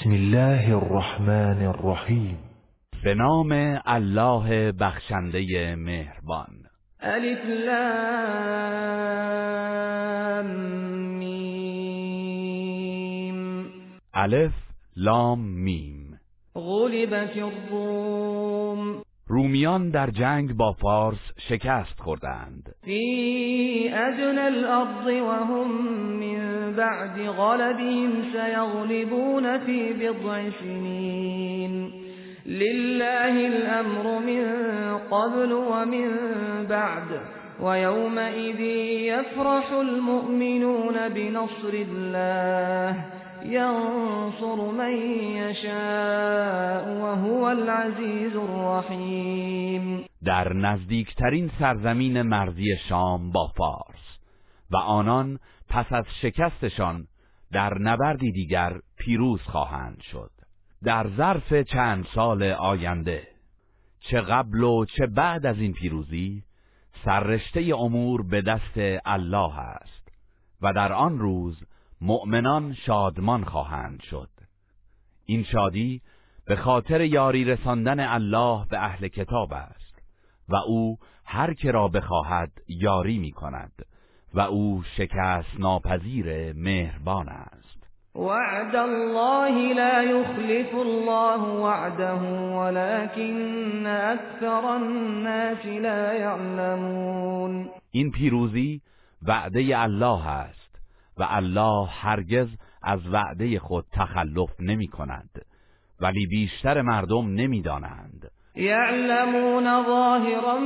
بسم الله الرحمن الرحیم. به نام الله بخشنده مهربان. الف لام میم. الف لام میم. غلبت الروم. رومیان در جنگ با فارس شکست خوردند. فی ادنى الارض وهم من بعد غلبهم سيغلبون في بضع سنين لله الامر من قبل ومن بعد ويومئذ يفرح المؤمنون بنصر الله ینصر من یشاء و هو العزیز الرحیم در نزدیکترین سرزمین مرزی شام با فارس و آنان پس از شکستشان در نبردی دیگر پیروز خواهند شد. در ظرف چند سال آینده چه قبل و چه بعد از این پیروزی سررشته امور به دست الله است و در آن روز مؤمنان شادمان خواهند شد. این شادی به خاطر یاری رساندن الله به اهل کتاب است و او هر که را بخواهد یاری می کند و او شکست ناپذیر مهربان است. وعد الله لا يخلف الله وعده ولكن اكثر الناس لا يعلمون. این پیروزی وعده الله است. و الله هرگز از وعده خود تخلف نمی کند ولی بیشتر مردم نمی‌دانند. یعلمون ظاهرا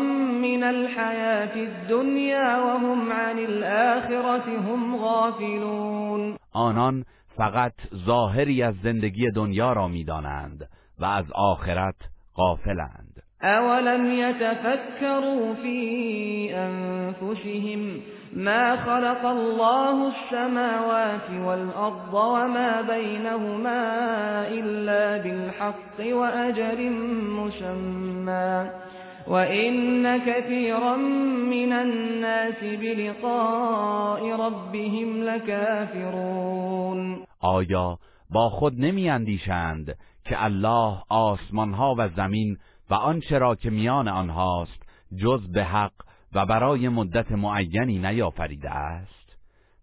من الحیات الدنیا وهم عن الآخرة هم غافلون. آنان فقط ظاهری از زندگی دنیا را می‌دانند و از آخرت غافلند. اولم يتفكروا في انفسهم ما خلق الله السماوات والأرض وما بينهما إلا بالحق وأجر مسمى وإن كثيرا من الناس بلقاء ربهم لكافرون آیا با خود نمی اندیشند که الله آسمانها و زمین و آنچه را که میان آنهاست جز به حق و برای مدت معینی نیافریده است.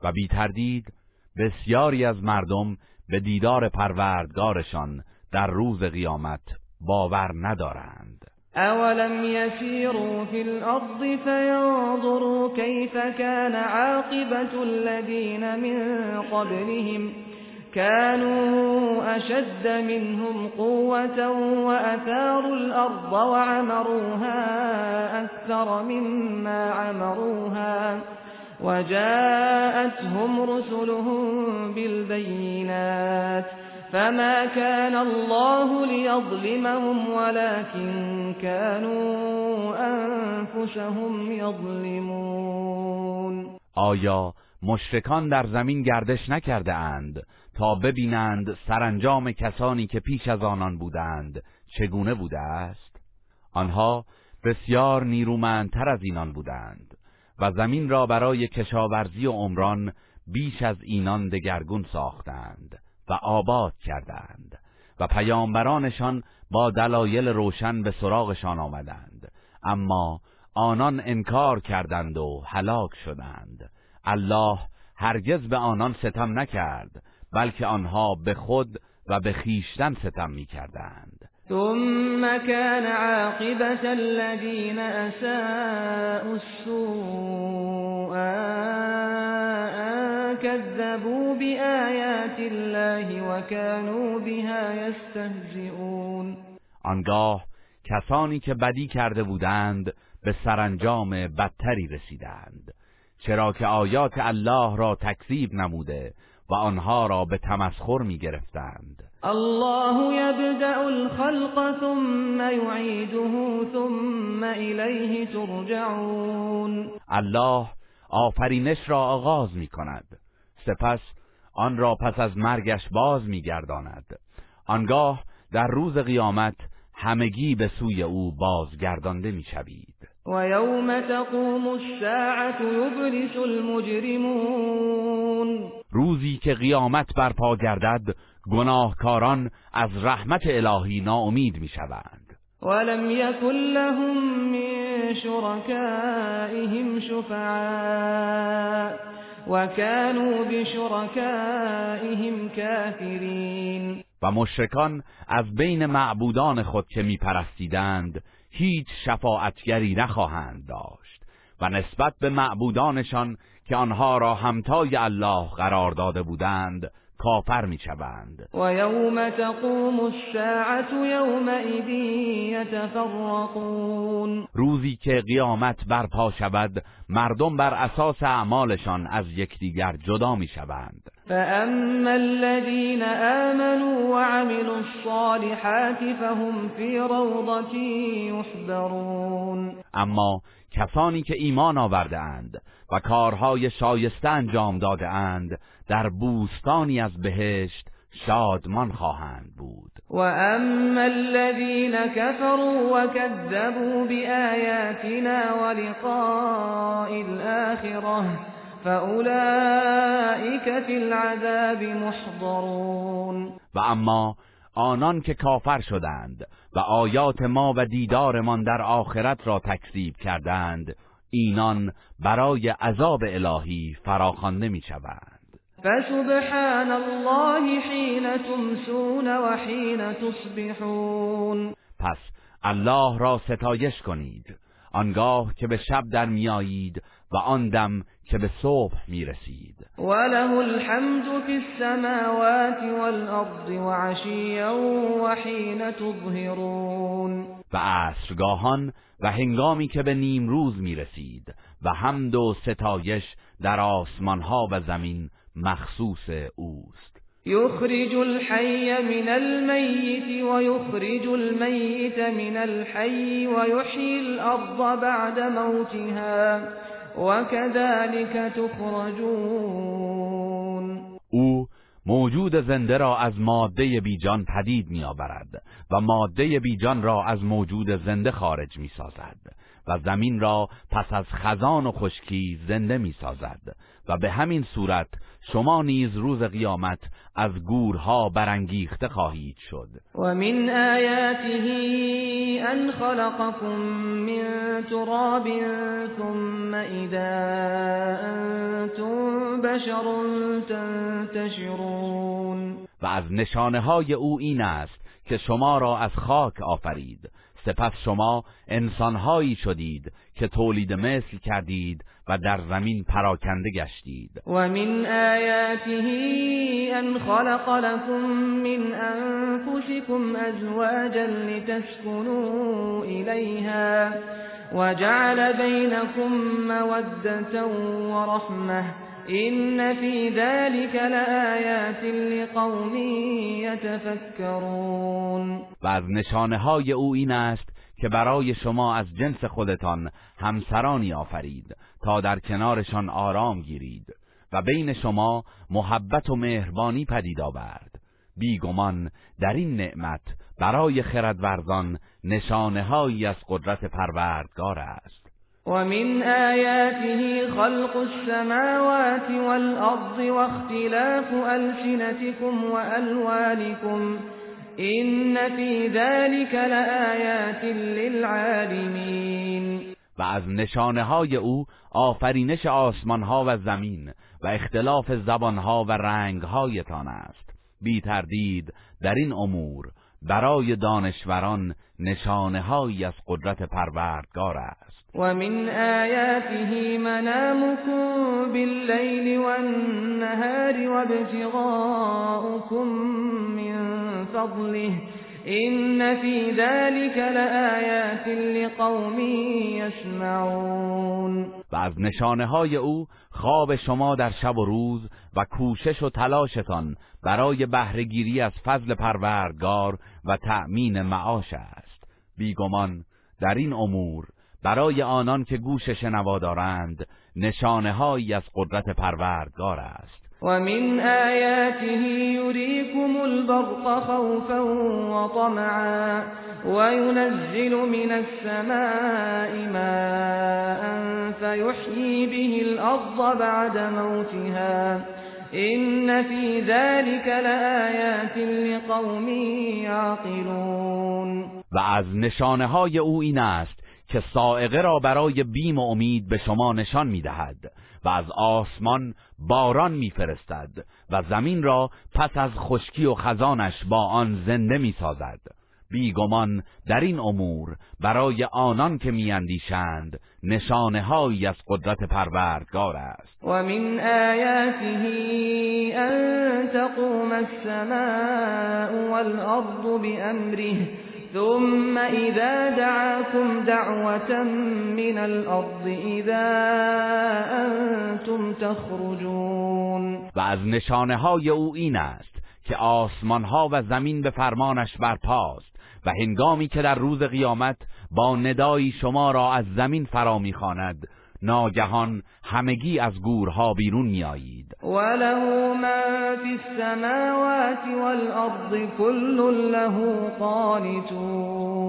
و بی تردید بسیاری از مردم به دیدار پروردگارشان در روز قیامت باور ندارند. اولم يسيروا في الارض فينظروا كيف كان عاقبة الذين من قبلهم كانوا أشد منهم قوة وأثاروا الأرض وعمروها أكثر مما عمروها وجاءتهم رسلهم بالبينات فما كان الله ليظلمهم ولكن كانوا أنفسهم يظلمون. آیا مشرکان در زمین گردش نکرده اند؟ تا ببینند سرانجام کسانی که پیش از آنان بودند چگونه بوده است. آنها بسیار نیرومندتر از اینان بودند و زمین را برای کشاورزی و عمران بیش از اینان دگرگون ساختند و آباد کردند و پیامبرانشان با دلایل روشن به سراغشان آمدند. اما آنان انکار کردند و هلاک شدند. الله هرگز به آنان ستم نکرد بلکه آنها به خود و به خیشتن ستم می‌کردند. ثم كان عاقبت الذين اساءوا السوء كذبوا بآيات الله وكانوا بها يستهزئون. آنگاه کسانی که بدی کرده بودند به سرانجام بدتری رسیدند چرا که آیات الله را تکذیب نموده و آنها را به تمسخر می گرفتند الله یبدأ الخلق ثم یعیده ثم الیه ترجعون. الله آفرینش را آغاز می کند سپس آن را پس از مرگش باز می گرداند آنگاه در روز قیامت همگی به سوی او بازگردانده می شوید و یوم تقوم الساعت یبرس المجرمون روزی که قیامت برپا گردد گناهکاران از رحمت الهی ناامید می‌شوند. ولم یکن لهم من شرکائهم شفعاء وكانوا بشركائهم كافرین و مشرکان از بین معبودان خود که میپرستیدند هیچ شفاعتگری نخواهند داشت و نسبت به معبودانشان که آنها را همتای الله قرار داده بودند کافر می‌شوند. و یوم تقوم الساعت یومئذ یتفرقون. روزی که قیامت برپا شود مردم بر اساس اعمالشان از یکدیگر جدا می‌شوند. فاما الذين آمنوا وعملوا الصالحات فهم في روضة يحبرون اما کسانی که ایمان آورده اند و کارهای شایسته انجام داده اند در بوستانی از بهشت شادمان خواهند بود. و اما الذين كفروا وكذبوا بآياتنا ولقاء الآخرة فأولئك في العذاب محضرون و اما آنان که کافر شدند و آیات ما و دیدارمان در آخرت را تکذیب کردند اینان برای عذاب الهی فراخوانده می‌شوند فسبحان الله حين تمسون و حين تصبحون. پس الله را ستایش کنید. آنگاه که به شب در میایید و آن دم که به صبح می‌رسید. وله الحمد فی السماوات والارض وعشیا وحین تظهرون. و عصرگاهان و هنگامی که به نیم روز می‌رسید و حمد و ستایش در آسمانها و زمین مخصوص اوست. یخرج الحی من الميت ويخرج الميت من الحی ويحيي الارض بعد موتها. وكذلك تخرجون. او موجود زنده را از ماده بیجان پدید می آورد و ماده بیجان را از موجود زنده خارج می سازد و زمین را پس از خزان و خشکی زنده می سازد و به همین صورت شما نیز روز قیامت از گورها برانگیخته خواهید شد. و من آیاته ان خلقكم من تراب ثم اذا انتم بشر تنتشرون. و از نشانه های او این است که شما را از خاک آفرید. سپس شما انسانهایی شدید که تولید مثل کردید و در زمین پراکنده گشتید. و من آیاته ان خلق لكم من انفسكم ازواجا لتسكنوا الیها وجعل بينكم موده ورحمه این فی ذلك لآیات لقوم یتفکرون و از نشانه های او این است که برای شما از جنس خودتان همسرانی آفرید تا در کنارشان آرام گیرید و بین شما محبت و مهربانی پدید آورد. بیگمان در این نعمت برای خردورزان نشانه هایی از قدرت پروردگار است. ومن آياته خلق السماوات والأرض واختلاف ألسنتكم وألوانكم إن في ذلك لآيات للعالمين. و از نشانه های او آفرینش آسمان ها و زمین و اختلاف زبان ها و رنگ هایتان است. بی تردید در این امور برای دانشوران نشانه هایی از قدرت پروردگار است. ومن آياته منامكم بالليل والنهار وابتغاؤكم من فضله. إن في ذلك لآيات لقوم يسمعون. و از نشانه های او خواب شما در شب و روز و کوشش و تلاشتان برای بهرهگیری از فضل پروردگار و تأمین معاش است. بیگمان در این امور برای آنان که گوش شنوا دارند نشانه هایی از قدرت پروردگار است. و من آیاته یریکم البرق خوفا و طمعا و ینزل من السماء ماء فیحیی به الارض بعد موتها إن في ذلك لآيات لقوم یعقلون و از نشانه های او این است که سائقه را برای بیم و امید به شما نشان می‌دهد و از آسمان باران میفرستد و زمین را پس از خشکی و خزانش با آن زنده می‌سازد. بیگمان در این امور برای آنان که میاندیشند نشانه هایی از قدرت پروردگار است. و من آیاته ان تقوم السماء والارض بأمره ثم اذا دعاكم دعوة من الارض اذا انتم تخرجون. و از نشانه های او این است که آسمان ها و زمین به فرمانش برپاست و هنگامی که در روز قیامت با ندایی شما را از زمین فرا می‌خواند ناگهان همگی از گورها بیرون میآیید. وله ما فی السماوات والارض كل له قانتون.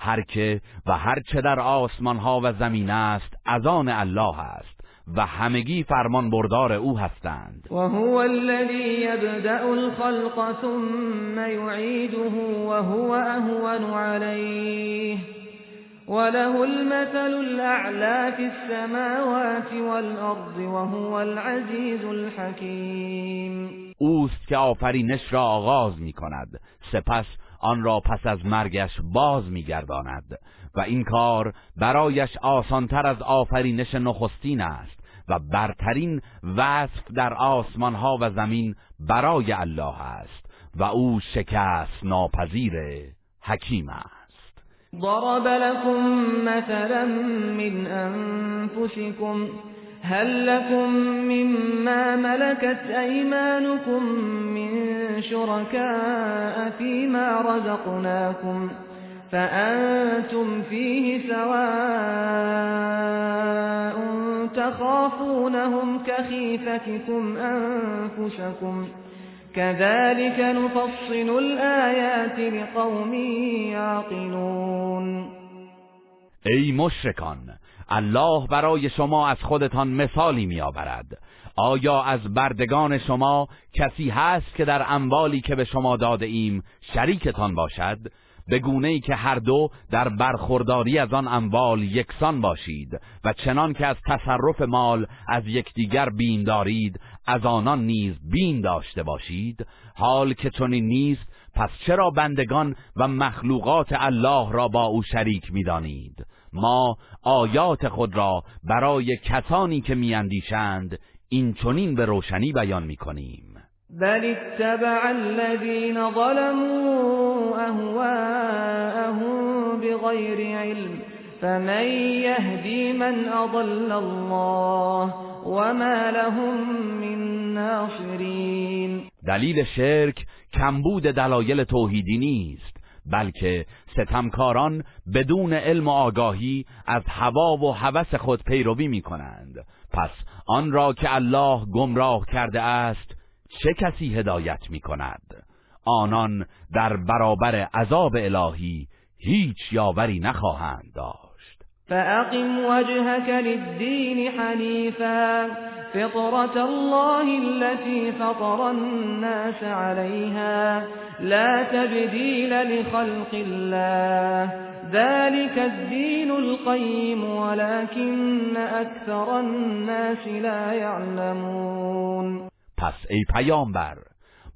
هر که و هر چه در آسمان ها و زمین است از آن الله است و همگی فرمان بردار او هستند. و هو الذی یبدأ الخلق ثم یعیده و هو اهون علیه وله المثل الأعلى في السماوات والأرض وهو العزیز الحکیم اوست که آفرینش را آغاز می کند سپس آن را پس از مرگش باز میگرداند. و این کار برایش آسانتر از آفرینش نخستین است و برترین وصف در آسمان ها و زمین برای الله است و او شکست ناپذیر حکیم است. ضرب لكم مثلا من أنفسكم هل لكم مما ملكت أيمانكم من شركاء فيما رزقناكم فأنتم فيه سواء تخافونهم كخيفتكم أنفسكم كذلك نفصل الآيات لقوم يعقلون. ای مشرکان الله برای شما از خودتان مثالی میآورد. آیا از بردگان شما کسی هست که در اموالی که به شما داده ایم شریکتان باشد؟ به گونه ای که هر دو در برخورداری از آن اموال یکسان باشید و چنان که از تصرف مال از یکدیگر بین دارید از آنان نیز بین داشته باشید. حال که چنین نیست پس چرا بندگان و مخلوقات الله را با او شریک می‌دانید؟ ما آیات خود را برای کسانی که میاندیشند این چنین به روشنی بیان می‌کنیم. بل اتبع الذين ظلموا أهواءهم بغير علم فمن يهدي من أضل الله وما لهم من ناصرین دلیل شرک کمبود دلایل توحیدی نیست بلکه ستمکاران بدون علم و آگاهی از هوا و هوس خود پیروی می کنند پس آن را که الله گمراه کرده است چه کسی هدایت می کند آنان در برابر عذاب الهی هیچ یاوری نخواهند داشت. فأقم وجهك للدين حنيفا. فطرة الله التي فطر الناس عليها. لا تبديل لخلق الله. ذلك الدين القيم ولكن أكثر الناس لا يعلمون. پس ای پیامبر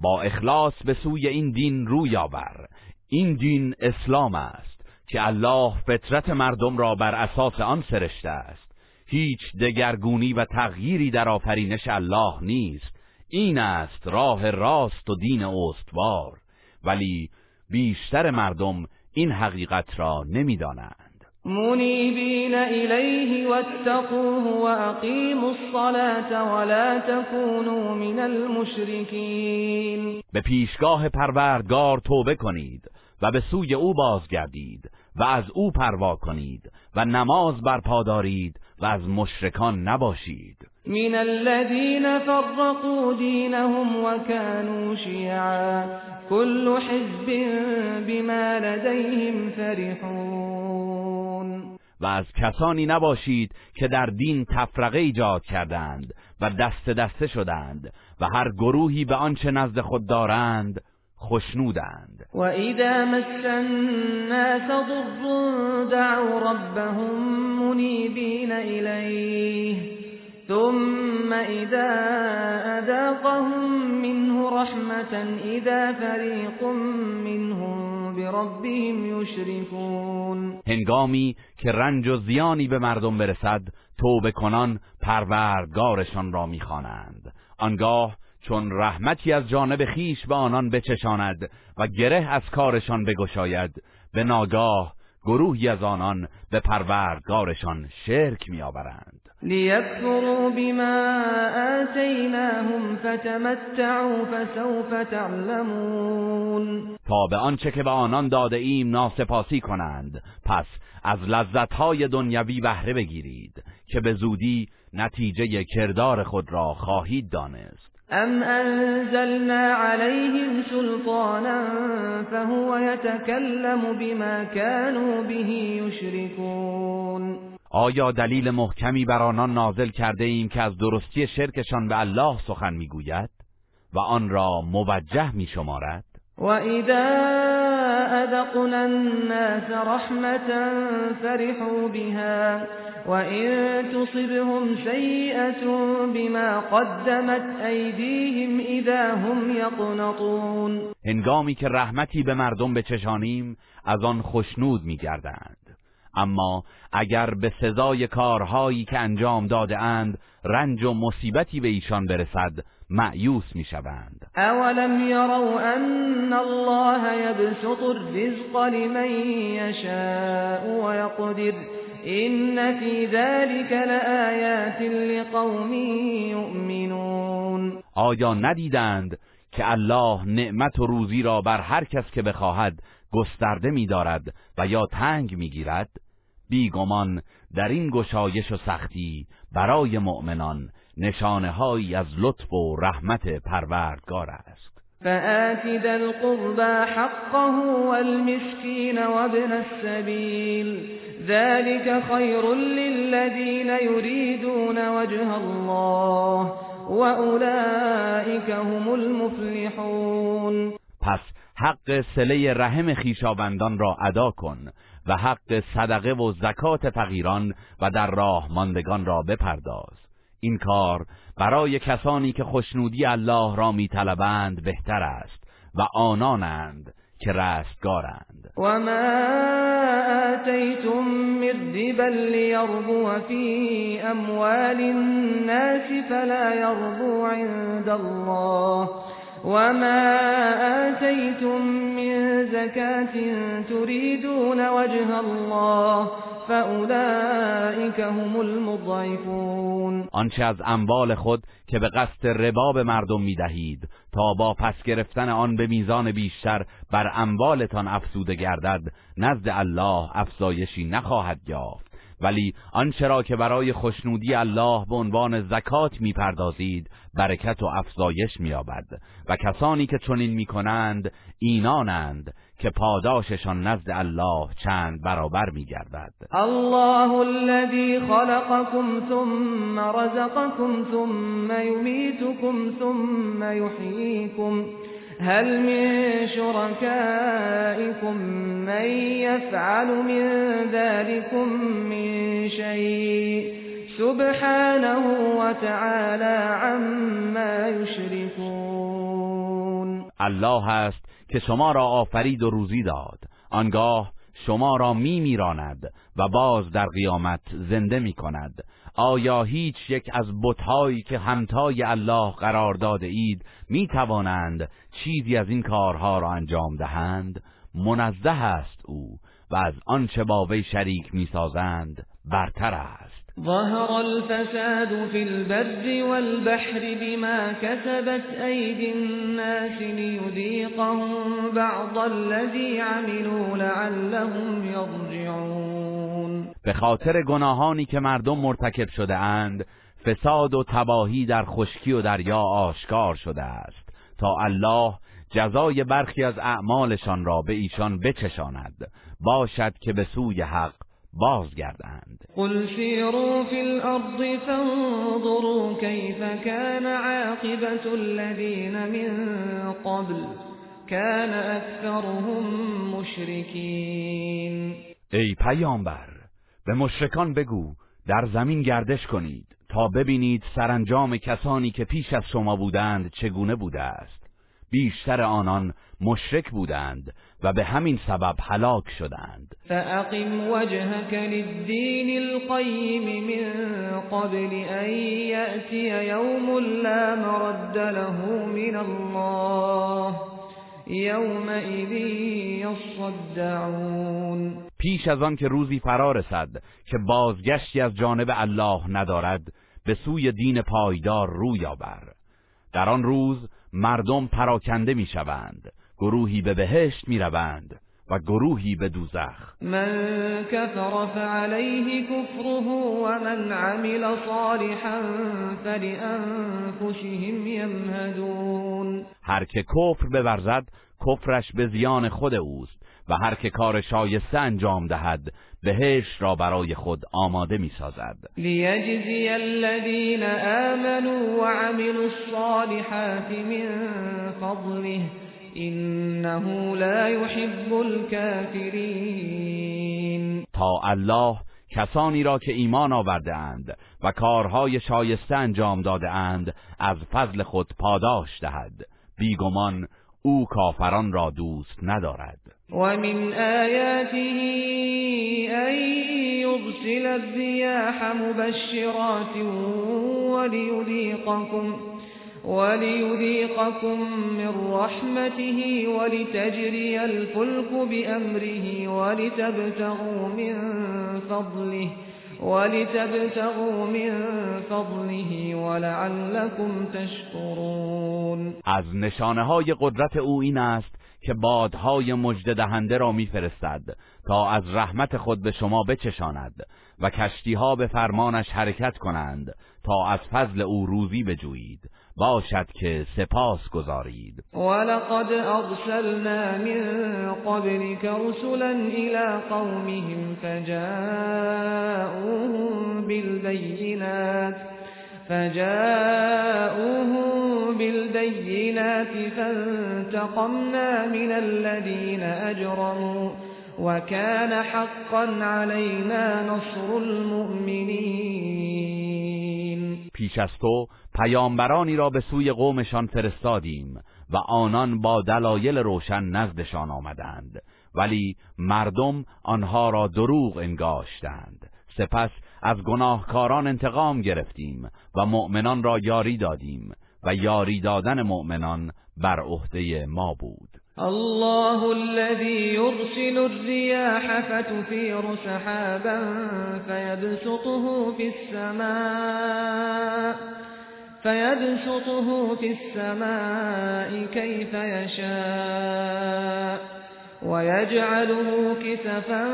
با اخلاص به سوی این دین روی آور. این دین اسلام است که الله فطرت مردم را بر اساس آن سرشته است. هیچ دگرگونی و تغییری در آفرینش الله نیست. این است راه راست و دین استوار. ولی بیشتر مردم این حقیقت را نمی‌دانند. منيبين إليه واتقوه وأقيموا الصلاة ولا تكونوا من المشركين. به پیشگاه پروردگار توبه کنید و به سوی او بازگردید و از او پروا کنید و نماز برپا دارید و از مشرکان نباشید. من الذين فرقوا دينهم وكانوا شيعا. كل حزب بما لديهم فرحون. و از کسانی نباشید که در دین تفرقه ایجاد کردند و دست دسته شدند و هر گروهی به آنچه نزد خود دارند خشنودند. و اذا مس الناس ضر دعوا ربهم منیبین الیه. ثم اذا اذاقهم منه رحمة اذا فريق منهم بربهم یشركون هنگامی که رنج و زیانی به مردم برسد توبه کنان پروردگارشان را می‌خوانند. آنگاه چون رحمتی از جانب خیش به آنان بچشاند و گره از کارشان بگشاید به ناگاه گروهی از آنان به پروردگارشان شرک میآورند. لیکفروا بما آتیناهم فتمتعوا فسوف تعلمون. تا به آنچه که به آنان داده ایم ناسپاسی کنند پس از لذتهای دنیوی بهره بگیرید که به زودی نتیجه کردار خود را خواهید دانست. ام انزلنا عليهم سلطانا فهو يتكلم بما كانوا به يشركون آیا دلیل محکمی بر آنان نازل کرده ایم که از درستی شرکشان به الله سخن می‌گوید و آن را موجه می شمارد وَإِذَا أَذَقْنَا النَّاسَ رَحْمَةً فَرِحُوا بِهَا وَإِن تُصِبْهُمْ سَيِّئَةٌ بِمَا قَدَّمَتْ أَيْدِيهِمْ إِذَا هُمْ يَقْنَطُونَ هنگامی که رحمتی به مردم بچشانیم از آن خشنود می‌گردند. اما اگر به سزای کارهایی که انجام داده اند رنج و مصیبتی به ایشان برسد معیوس می‌شوند. اولم یروا ان الله یبسط الرزق لمن یشاء و یقدر این فی ذلك لآیات لقوم یؤمنون. آیا ندیدند که الله نعمت و روزی را بر هر کس که بخواهد گسترده می‌دارد و یا تنگ می‌گیرد؟ بیگمان در این گشایش و سختی برای مؤمنان نشانه از لطف و رحمت پروردگار است. فآت ذا القربى حقه والمسكين وابن السبيل. ذلك خير للذين يريدون وجه الله وأولئك هم المفلحون. پس حق سله رحم خیشاوندان را ادا کن و حق صدقه و زکات فقیران و در راه ماندگان را بپرداز. این کار برای کسانی که خوشنودی الله را میطلبند بهتر است و آنانند که رستگارند. و ما آتیتم من ربا لیربو فی اموال الناس فلا یربو عند الله وما آتيتم من زكاة تريدون وجه الله فاولئك هم المضعفون آنچه از اموال خود که به قصد ربا به مردم می‌دهید تا با پس گرفتن آن به میزان بیشتر بر اموالتان افزوده گردد نزد الله افزایشی نخواهد یافت. ولی آنچه را که برای خوشنودی الله به عنوان زکات می‌پردازید برکت و افزایش مییابد. و کسانی که چنین می‌کنند اینانند که پاداششان نزد الله چند برابر میگردد. الله الذي خلقكم ثم رزقكم ثم يميتكم ثم يحييكم هل من شركائكم من يفعل من ذلكم من شيء؟ سبحانه وتعالى عما يشركون. الله است که شما را آفرید و روزی داد. آنگاه شما را می میراند و باز در قیامت زنده می کند آیا هیچ یک از بتهایی که همتای الله قرار داده اید می توانند چیزی از این کارها را انجام دهند؟ منزه است او و از آنچه با وی شریک می سازند برتر است. ظهر الفساد في البر والبحر بما كسبت أيدي الناس ليذيقهم بعض الذي عملوا لعلهم يرجعون به خاطر گناهانی که مردم مرتکب شده اند فساد و تباهی در خشکی و دریا آشکار شده است تا الله جزای برخی از اعمالشان را به ایشان بچشاند باشد که به سوی حق بازگردند. قل سیروا فی الارض فانظروا کیف کان عاقبت الذین من قبل کان اکثرهم مشرکین. ای پیامبر به مشرکان بگو در زمین گردش کنید تا ببینید سرانجام کسانی که پیش از شما بودند چگونه بوده است. بیشتر آنان مشرک بودند و به همین سبب هلاک شدند. فاقم وجهك للدین القیم من قبل ان یأتی یوم لا مرد له من الله یومئذ یصدعون پیش از آن که روزی فرا رسد که بازگشتی از جانب الله ندارد به سوی دین پایدار روی آور. در آن روز مردم پراکنده می‌شوند گروهی به بهشت می‌روند و گروهی به دوزخ. من کفر فعليه کفره و من عمل صالحا فلانفسهم یمهدون. هر که کفر بورزد کفرش به زیان خود اوست. و هر که کار شایسته انجام دهد بهش را برای خود آماده می سازد لیجزی الذین آمنوا وعملوا الصالحات من فضله انه لا يحب الكافرین تا الله کسانی را که ایمان آورده اند و کارهای شایسته انجام داده اند از فضل خود پاداش دهد. بیگمان أو کافران را دوست ندارد. و من آیاته أن یرسل الرياح مبشرات وليذيقكم وليذيقكم من رحمته ولتجري الفلك بأمره ولتبتغوا من فضله. ولتبتغوا من فضله ولعلكم تشكرون. از نشانه های قدرت او این است که بادهای مجد دهنده را میفرستد تا از رحمت خود به شما بچشاند و کشتیها به فرمانش حرکت کنند تا از فضل او روزی بجویید. باشد که سپاس گذارید. ولقد ارسلنا من قبلك رسلا الى قومهم فجاءوهم بالبينات فجاءوهم بالبينات فانتقمنا من الذين اجرموا وكان حقا علينا نصر المؤمنين پیش از تو پیامبرانی را به سوی قومشان فرستادیم و آنان با دلایل روشن نزدشان آمدند. ولی مردم آنها را دروغ انگاشتند. سپس از گناهکاران انتقام گرفتیم و مؤمنان را یاری دادیم و یاری دادن مؤمنان بر عهده ما بود. الله الذي يرسل الرياح فتثير سحابا فيبسطه في السماء. فيبسطه في السماء كيف يشاء ويجعله كسفا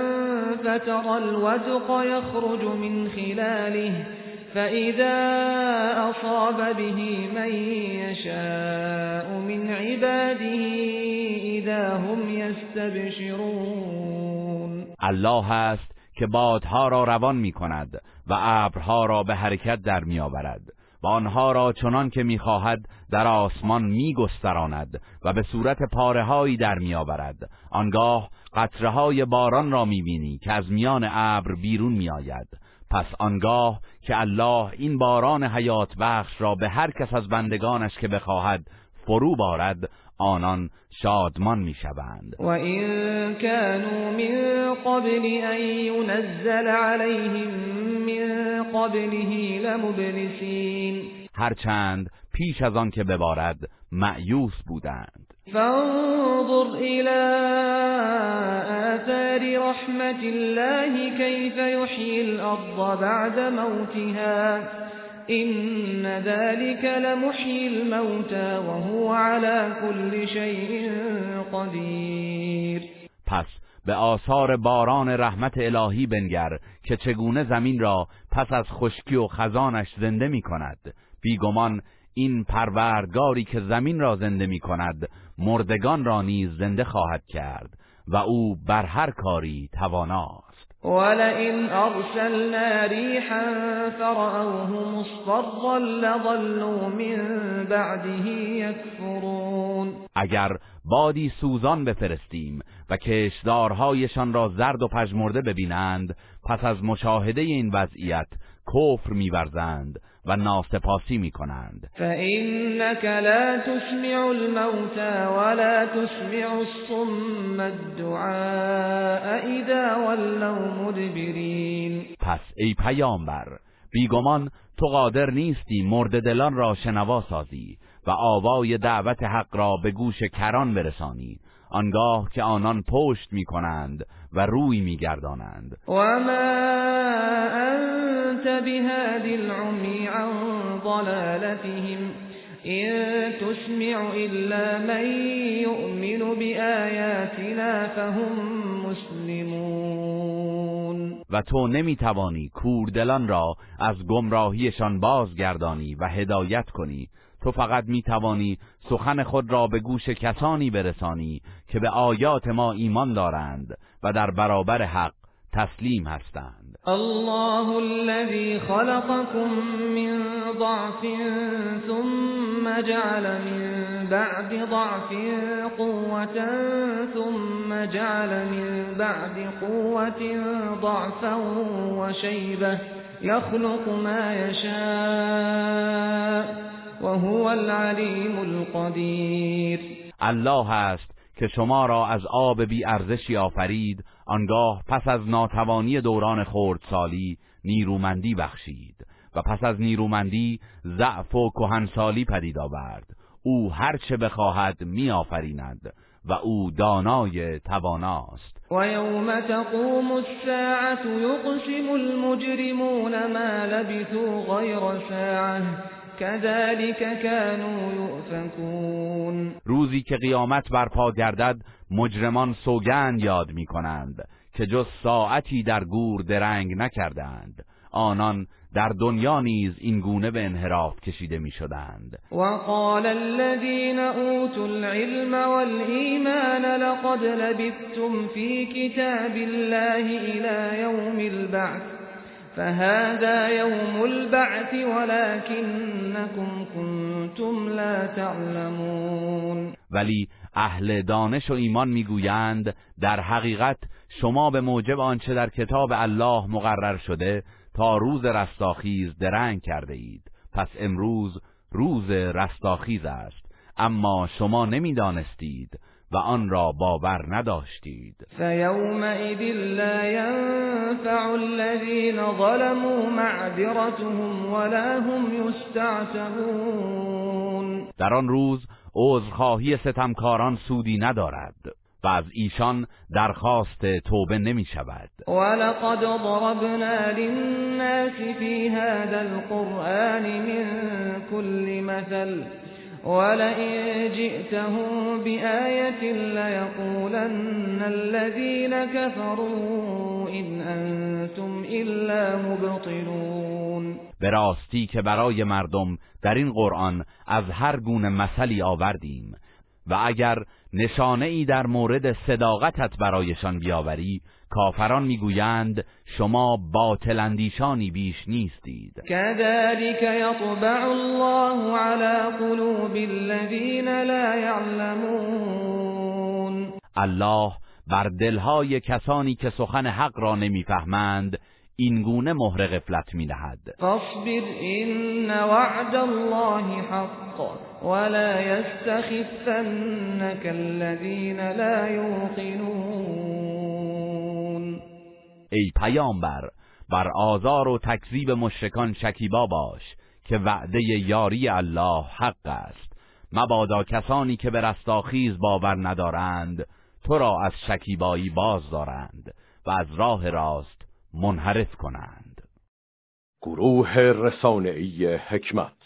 فترى الودق يخرج من خلاله فإذا أصاب به من يشاء من عباده إذا هم يستبشرون الله است که بادها را روان می کند و ابرها را به حرکت در می آورد و آنها را چنان که می‌خواهد در آسمان میگستراند و به صورت پارههایی در میآورد. آنگاه قطره های باران را می‌بینی که از میان ابر بیرون میآید. پس آنگاه که الله این باران حیات بخش را به هر کس از بندگانش که بخواهد فرو بارد آنان شادمان می‌شوند. و این كانوا من قبل ان ينزل عليهم من قبله لمبلسین. هرچند پیش از آن که ببارد معیوس بودند. فانظر الى آثار رحمت الله كيف يحيي الارض بعد موتها. إن ذلك لمحيي الموتى وهو على كل شيء قدیر پس به آثار باران رحمت الهی بنگر که چگونه زمین را پس از خشکی و خزانش زنده می کند بیگمان این پروردگاری که زمین را زنده می کند مردگان را نیز زنده خواهد کرد و او بر هر کاری تواناست ولئن ارسلنا ريحا فرأوه مصفرا لظلوا من بعده یکفرون اگر بادی سوزان بفرستیم و کشدارهایشان را زرد و پژمرده ببینند پس از مشاهده این وضعیت کفر میورزند. و ناسپاسی می‌کنند. فإنك لا تسمع الموتى ولا تسمع الصم الدعاء اذا ولوا مدبرین پس ای پیامبر بیگمان تو قادر نیستی مرد دلان را شنوا سازی و آوای دعوت حق را به گوش کران برسانی. آنگاه که آنان پشت می کنند و روی می گردانند و ما انت بهادی العمی عن ضلالتهم این تسمع الا من یؤمن بآیاتنا فهم مسلمون. و تو نمی توانی کوردلان را از گمراهیشان بازگردانی و هدایت کنی تو فقط می توانی سخن خود را به گوش کسانی برسانی که به آیات ما ایمان دارند و در برابر حق تسلیم هستند. الله الذي خلقكم من ضعف ثم جعل من بعد ضعف قوة ثم جعل من بعد قوة ضعفا وشيبة يخلق ما يشاء و هو العلیم القدیر. الله است که شما را از آب بی ارزشی آفرید آنگاه پس از ناتوانی دوران خردسالی نیرومندی بخشید و پس از نیرومندی ضعف و کهنسالی پدید آورد. او هر چه بخواهد میآفریند و او دانای تواناست. و یوم تقوم الساعت یقسم المجرمون ما لبثوا غیر ساعه كذلك كانوا يؤفكون. روزی که قیامت برپا گردد مجرمان سوگند یاد می کنند که جز ساعتی در گور درنگ نکردند. آنان در دنیا نیز این گونه به انحراف کشیده می شدند و قال الذين اوتوا العلم والایمان لقد لبثتم في كتاب الله الى يوم البعث. فهذا يوم البعث ولكنكم كنتم لا تعلمون ولی اهل دانش و ایمان می‌گویند در حقیقت شما به موجب آنچه در کتاب الله مقرر شده تا روز رستاخیز درنگ کرده اید. پس امروز روز رستاخیز است. اما شما نمی‌دانستید. و آن را باور نداشتید. فیومئذ لا ينفع الذين ظلموا معذرتهم ولا هم يستعتبون در آن روز عذرخواهی ستمکاران سودی ندارد و از ایشان درخواست توبه نمی شود. ولقد ضربنا للناس في هذا القرآن من كل مثل ولئن جئتهم بآية ليقولن الذين كفروا إن أنتم إلا مبطلون. به راستی که برای مردم در این قرآن از هر گونه مثلی آوردیم و اگر نشانه ای در مورد صداقتت برایشان بیاوری. کافران می‌گویند شما باطل اندیشانی بیش نیستید. كذلك یطبع الله على قلوب الذين لا يعلمون الله بر دلهای کسانی که سخن حق را نمی‌فهمند این گونه مهر غفلت می‌دهد. فاصبر ان وعد الله حق ولا يستخفنك الذين لا يوقنون. ای پیامبر بر آزار و تکذیب مشرکان شکیبا باش که وعده یاری الله حق است. مبادا کسانی که به رستاخیز باور ندارند تو را از شکیبایی باز دارند و از راه راست منحرف کنند. گروه رسانه‌ای حکمت.